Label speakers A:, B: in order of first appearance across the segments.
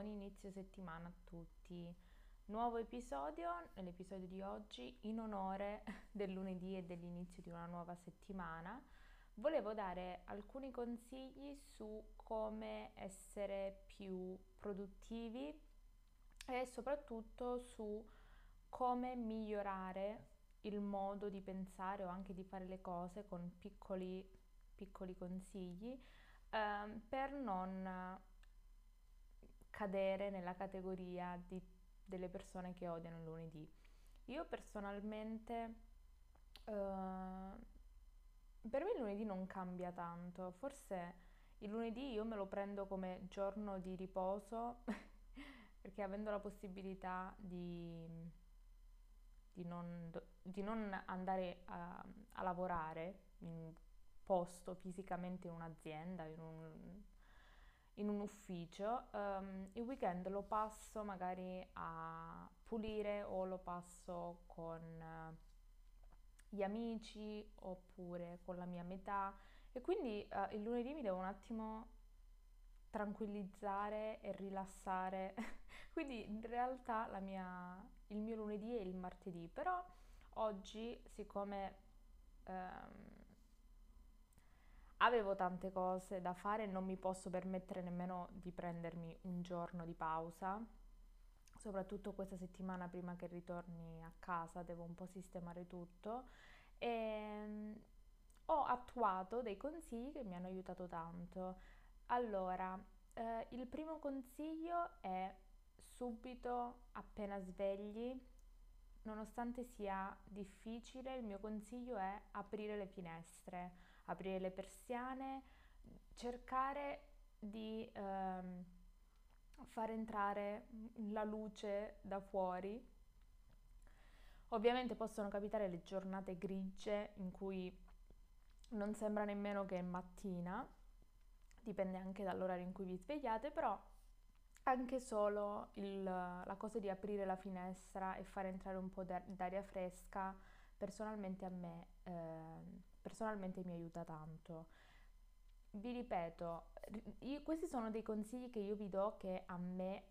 A: Buon inizio settimana a tutti. Nuovo episodio, nell'episodio di oggi, in onore del lunedì e dell'inizio di una nuova settimana, volevo dare alcuni consigli su come essere più produttivi e soprattutto su come migliorare il modo di pensare o anche di fare le cose con piccoli, piccoli consigli eh, per non cadere nella categoria di, delle persone che odiano il lunedì. Io personalmente, uh, per me il lunedì non cambia tanto, forse il lunedì io me lo prendo come giorno di riposo perché avendo la possibilità di, di, non, di non, andare a, a lavorare in posto fisicamente in un'azienda, in un in un ufficio, um, il weekend lo passo magari a pulire o lo passo con uh, gli amici oppure con la mia metà e quindi uh, il lunedì mi devo un attimo tranquillizzare e rilassare. quindi in realtà mia, il mio lunedì è il martedì, però oggi siccome um, avevo tante cose da fare non mi posso permettere nemmeno di prendermi un giorno di pausa. Soprattutto questa settimana prima che ritorni a casa devo un po' sistemare tutto e ehm, ho attuato dei consigli che mi hanno aiutato tanto. Allora, eh, il primo consiglio è subito appena svegli, nonostante sia difficile, il mio consiglio è aprire le finestre aprire le persiane, cercare di ehm, far entrare la luce da fuori. Ovviamente possono capitare le giornate grigie in cui non sembra nemmeno che è mattina, dipende anche dall'orario in cui vi svegliate, però anche solo il, la cosa di aprire la finestra e far entrare un po' d'aria fresca, personalmente a me eh, personalmente mi aiuta tanto. Vi ripeto, io, questi sono dei consigli che io vi do che a me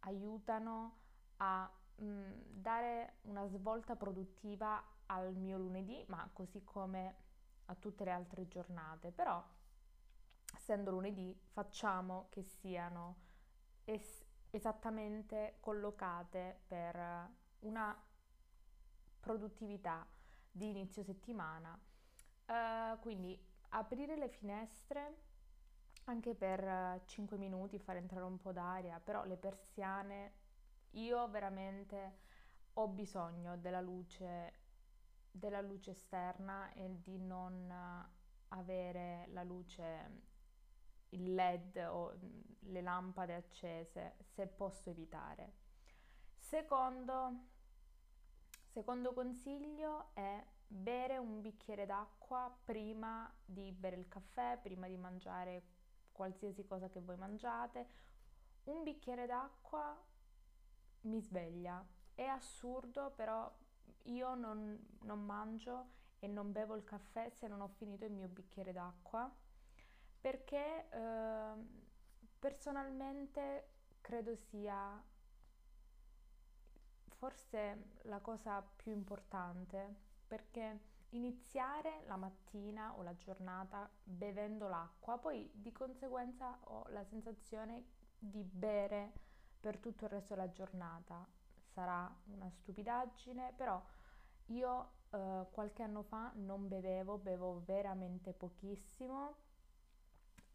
A: aiutano a mh, dare una svolta produttiva al mio lunedì, ma così come a tutte le altre giornate. Però, essendo lunedì, facciamo che siano es- esattamente collocate per una produttività di inizio settimana Uh, quindi aprire le finestre anche per 5 minuti, far entrare un po' d'aria, però le persiane, io veramente ho bisogno della luce, della luce esterna e di non avere la luce, il led o le lampade accese se posso evitare. Secondo, secondo consiglio è bere un bicchiere d'acqua prima di bere il caffè, prima di mangiare qualsiasi cosa che voi mangiate. Un bicchiere d'acqua mi sveglia. È assurdo, però io non, non mangio e non bevo il caffè se non ho finito il mio bicchiere d'acqua perché eh, personalmente credo sia forse la cosa più importante perché iniziare la mattina o la giornata bevendo l'acqua, poi di conseguenza ho la sensazione di bere per tutto il resto della giornata. Sarà una stupidaggine, però io uh, qualche anno fa non bevevo, bevo veramente pochissimo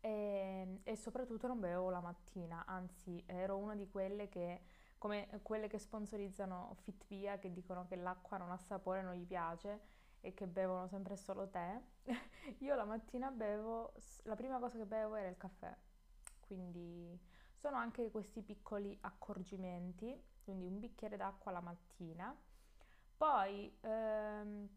A: e, e, soprattutto non bevevo la mattina, anzi ero una di quelle che, come quelle che sponsorizzano Fitvia, che dicono che l'acqua non ha sapore, non gli piace e che bevono sempre solo tè. Io la mattina bevo, la prima cosa che bevo era il caffè, quindi sono anche questi piccoli accorgimenti, quindi un bicchiere d'acqua la mattina. Poi ehm,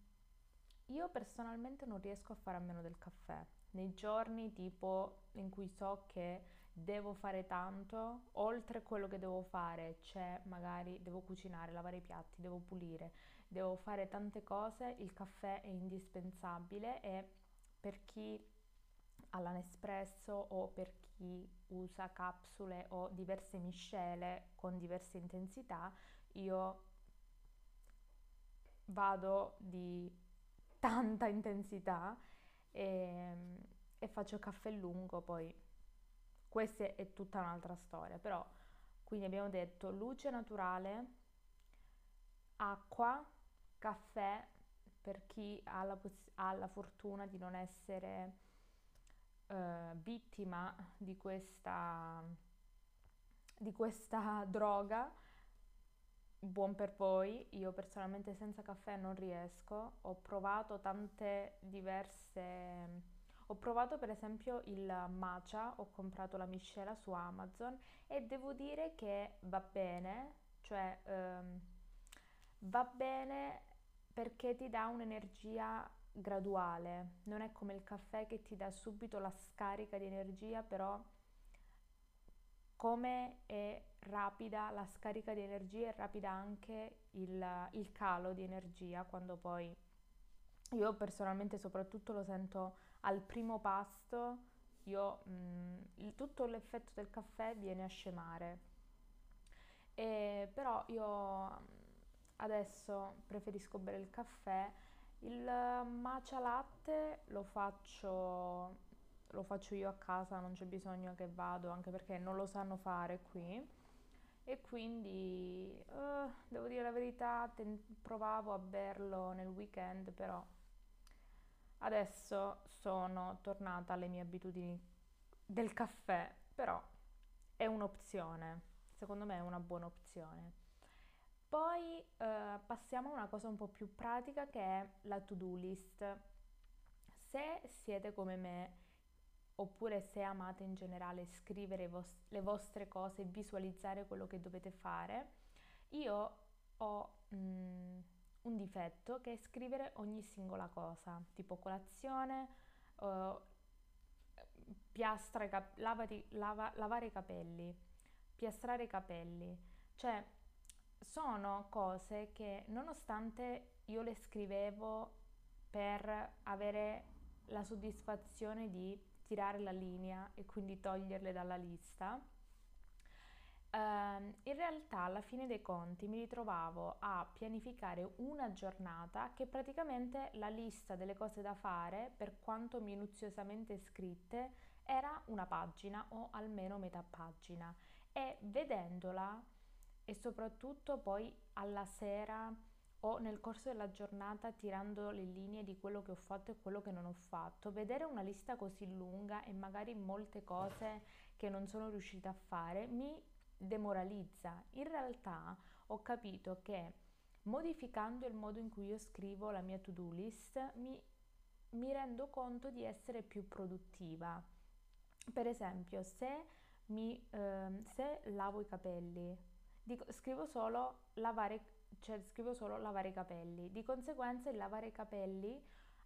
A: io personalmente non riesco a fare a meno del caffè, nei giorni tipo in cui so che devo fare tanto, oltre quello che devo fare c'è magari devo cucinare, lavare i piatti, devo pulire, devo fare tante cose, il caffè è indispensabile e per chi ha la Nespresso o per chi usa capsule o diverse miscele con diverse intensità, io vado di tanta intensità e, ehm, e faccio caffè lungo, poi questa è tutta un'altra storia, però quindi abbiamo detto luce naturale, acqua, caffè per chi ha la, poss- ha la fortuna di non essere uh, vittima di questa, di questa droga buon per voi, io personalmente senza caffè non riesco, ho provato tante diverse... Ho provato per esempio il matcha, ho comprato la miscela su Amazon e devo dire che va bene, cioè ehm, va bene perché ti dà un'energia graduale, non è come il caffè che ti dà subito la scarica di energia, però come è rapida la scarica di energia è rapida anche il, il calo di energia quando poi io personalmente soprattutto lo sento al primo pasto, io, mh, mm, tutto l'effetto del caffè viene a scemare. E, però io adesso preferisco bere il caffè. Il matcha latte lo faccio lo faccio io a casa, non c'è bisogno che vado, anche perché non lo sanno fare qui. E quindi, uh, devo dire la verità, ten- provavo a berlo nel weekend, però adesso sono tornata alle mie abitudini del caffè, però è un'opzione, secondo me è una buona opzione. Poi uh, passiamo a una cosa un po' più pratica che è la to-do list. Se siete come me oppure se amate in generale scrivere vos- le vostre cose visualizzare quello che dovete fare, io ho mm, un difetto che è scrivere ogni singola cosa, tipo colazione, uh, piastra cap- lavati, lava- lavare i capelli, piastrare i capelli, cioè sono cose che nonostante io le scrivevo per avere la soddisfazione di tirare la linea e quindi toglierle dalla lista. Uh, in realtà alla fine dei conti mi ritrovavo a pianificare una giornata che praticamente la lista delle cose da fare, per quanto minuziosamente scritte, era una pagina o almeno metà pagina e vedendola e soprattutto poi alla sera o nel corso della giornata tirando le linee di quello che ho fatto e quello che non ho fatto. Vedere una lista così lunga e magari molte cose che non sono riuscita a fare mi demoralizza. In realtà ho capito che modificando il modo in cui io scrivo la mia to-do list mi, mi rendo conto di essere più produttiva. Per esempio, se, mi, eh, se lavo i capelli, dico, scrivo solo lavare cioè scrivo solo lavare i capelli. Di conseguenza il lavare i capelli,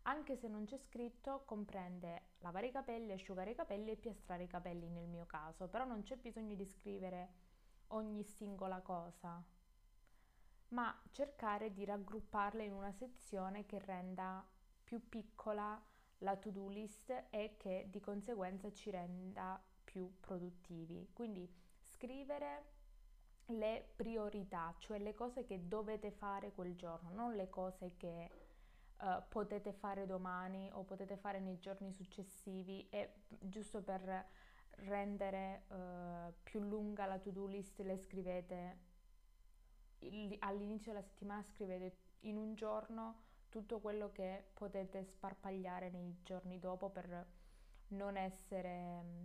A: anche se non c'è scritto, comprende lavare i capelli, asciugare i capelli e piastrare i capelli nel mio caso, però non c'è bisogno di scrivere ogni singola cosa, ma cercare di raggrupparle in una sezione che renda più piccola la to-do list e che di conseguenza ci renda più produttivi. Quindi scrivere le priorità, cioè le cose che dovete fare quel giorno, non le cose che uh, potete fare domani o potete fare nei giorni successivi e giusto per rendere uh, più lunga la to-do list le scrivete il, all'inizio della settimana scrivete in un giorno tutto quello che potete sparpagliare nei giorni dopo per non essere mm,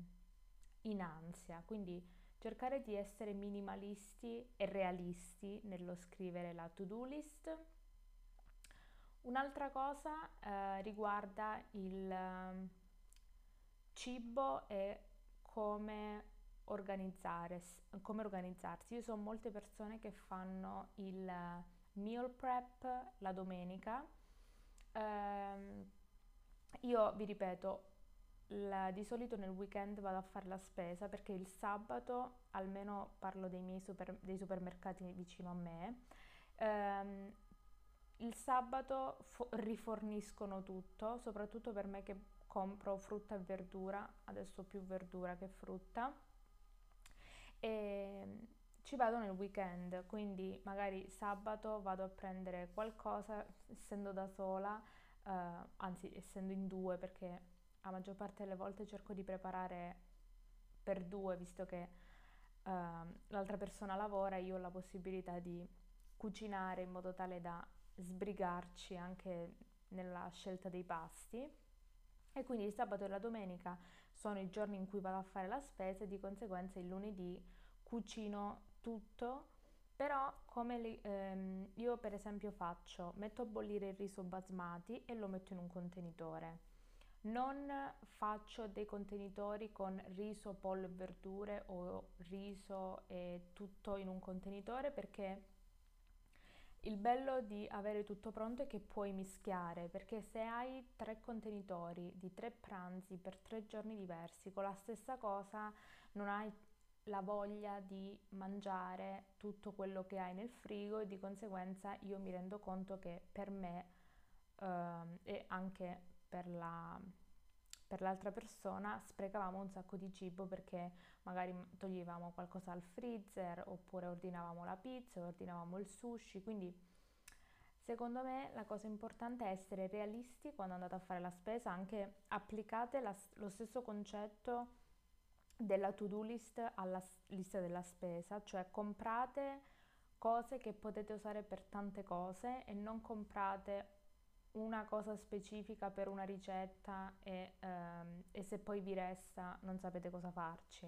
A: in ansia. Quindi cercare di essere minimalisti e realisti nello scrivere la to-do list. Un'altra cosa eh, riguarda il um, cibo e come, come organizzarsi. Io so molte persone che fanno il meal prep la domenica. Eh, io vi ripeto, la, di solito nel weekend vado a fare la spesa perché il sabato, almeno parlo dei miei super, dei supermercati vicino a me, ehm, il sabato fo- riforniscono tutto, soprattutto per me che compro frutta e verdura, adesso più verdura che frutta. E ci vado nel weekend, quindi magari sabato vado a prendere qualcosa, essendo da sola, eh, anzi essendo in due perché la maggior parte delle volte cerco di preparare per due, visto che eh, l'altra persona lavora e io ho la possibilità di cucinare in modo tale da sbrigarci anche nella scelta dei pasti. E quindi il sabato e la domenica sono i giorni in cui vado a fare la spesa e di conseguenza il lunedì cucino tutto, però come li, ehm, io per esempio faccio, metto a bollire il riso basmati e lo metto in un contenitore. Non faccio dei contenitori con riso, pollo e verdure o riso e tutto in un contenitore perché il bello di avere tutto pronto è che puoi mischiare, perché se hai tre contenitori di tre pranzi per tre giorni diversi con la stessa cosa, non hai la voglia di mangiare tutto quello che hai nel frigo e di conseguenza io mi rendo conto che per me eh, e anche per, la, per l'altra persona sprecavamo un sacco di cibo perché magari toglievamo qualcosa al freezer oppure ordinavamo la pizza, ordinavamo il sushi, quindi secondo me la cosa importante è essere realisti quando andate a fare la spesa, anche applicate la, lo stesso concetto della to-do list alla lista della spesa, cioè comprate cose che potete usare per tante cose e non comprate una cosa specifica per una ricetta e, ehm, e se poi vi resta non sapete cosa farci.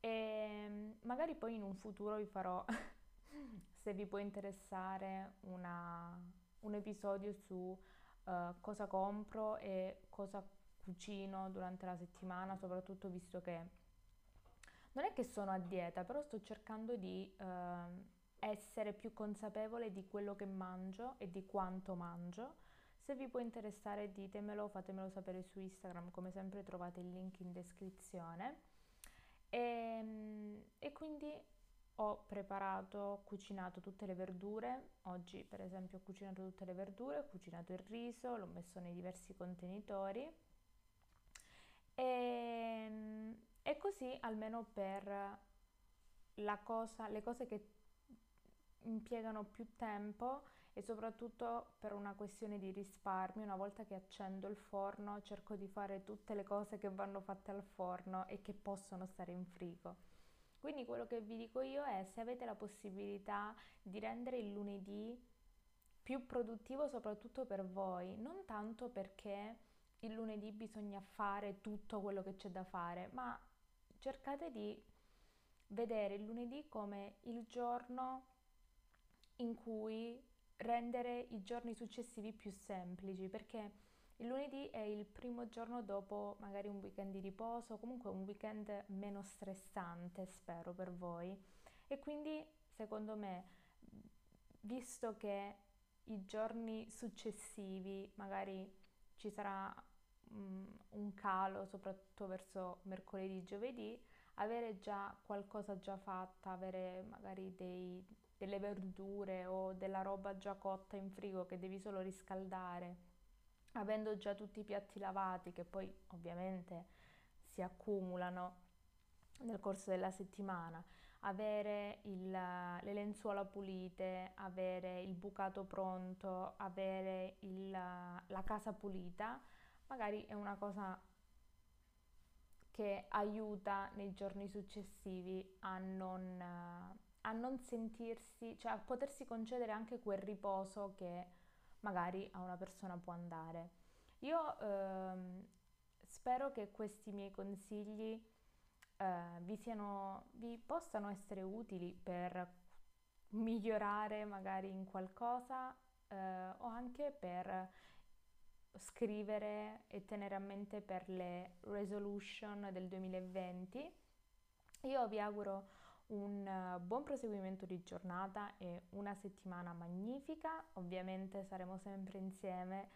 A: E ehm, magari poi in un futuro vi farò, se vi può interessare, una, un episodio su uh, cosa compro e cosa cucino durante la settimana, soprattutto visto che non è che sono a dieta, però sto cercando di eh, essere più consapevole di quello che mangio e di quanto mangio. Se vi può interessare ditemelo, fatemelo sapere su Instagram, come sempre trovate il link in descrizione. E, ehm, e quindi ho preparato, cucinato tutte le verdure. Oggi per esempio ho cucinato tutte le verdure, ho cucinato il riso, l'ho messo nei diversi contenitori e, ehm, e così almeno per cosa, le cose che impiegano più tempo e soprattutto per una questione di risparmio, una volta che accendo il forno cerco di fare tutte le cose che vanno fatte al forno e che possono stare in frigo. Quindi quello che vi dico io è se avete la possibilità di rendere il lunedì più produttivo soprattutto per voi, non tanto perché il lunedì bisogna fare tutto quello che c'è da fare, ma cercate di vedere il lunedì come il giorno in cui rendere i giorni successivi più semplici, perché il lunedì è il primo giorno dopo magari un weekend di riposo, comunque un weekend meno stressante, spero per voi. E quindi, secondo me, visto che i giorni successivi magari ci sarà um, un calo soprattutto verso mercoledì, giovedì, avere già qualcosa già fatta, avere magari dei, delle verdure o della roba già cotta in frigo che devi solo riscaldare, avendo già tutti i piatti lavati che poi ovviamente si accumulano nel corso della settimana, avere il, le lenzuola pulite, avere il bucato pronto, avere il, la casa pulita, magari è una cosa che aiuta nei giorni successivi a non, a non sentirsi, cioè a potersi concedere anche quel riposo che magari a una persona può andare. Io ehm, spero che questi miei consigli eh, vi, siano, vi possano essere utili per migliorare magari in qualcosa eh, o anche per scrivere e tenere a mente per le resolution del 2020. Io vi auguro un uh, buon proseguimento di giornata e una settimana magnifica. Ovviamente saremo sempre insieme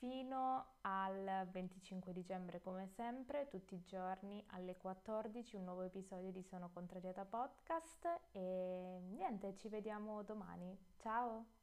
A: fino al 25 dicembre come sempre, tutti i giorni alle 14 un nuovo episodio di Sono Contrariata Podcast e niente, ci vediamo domani. Ciao!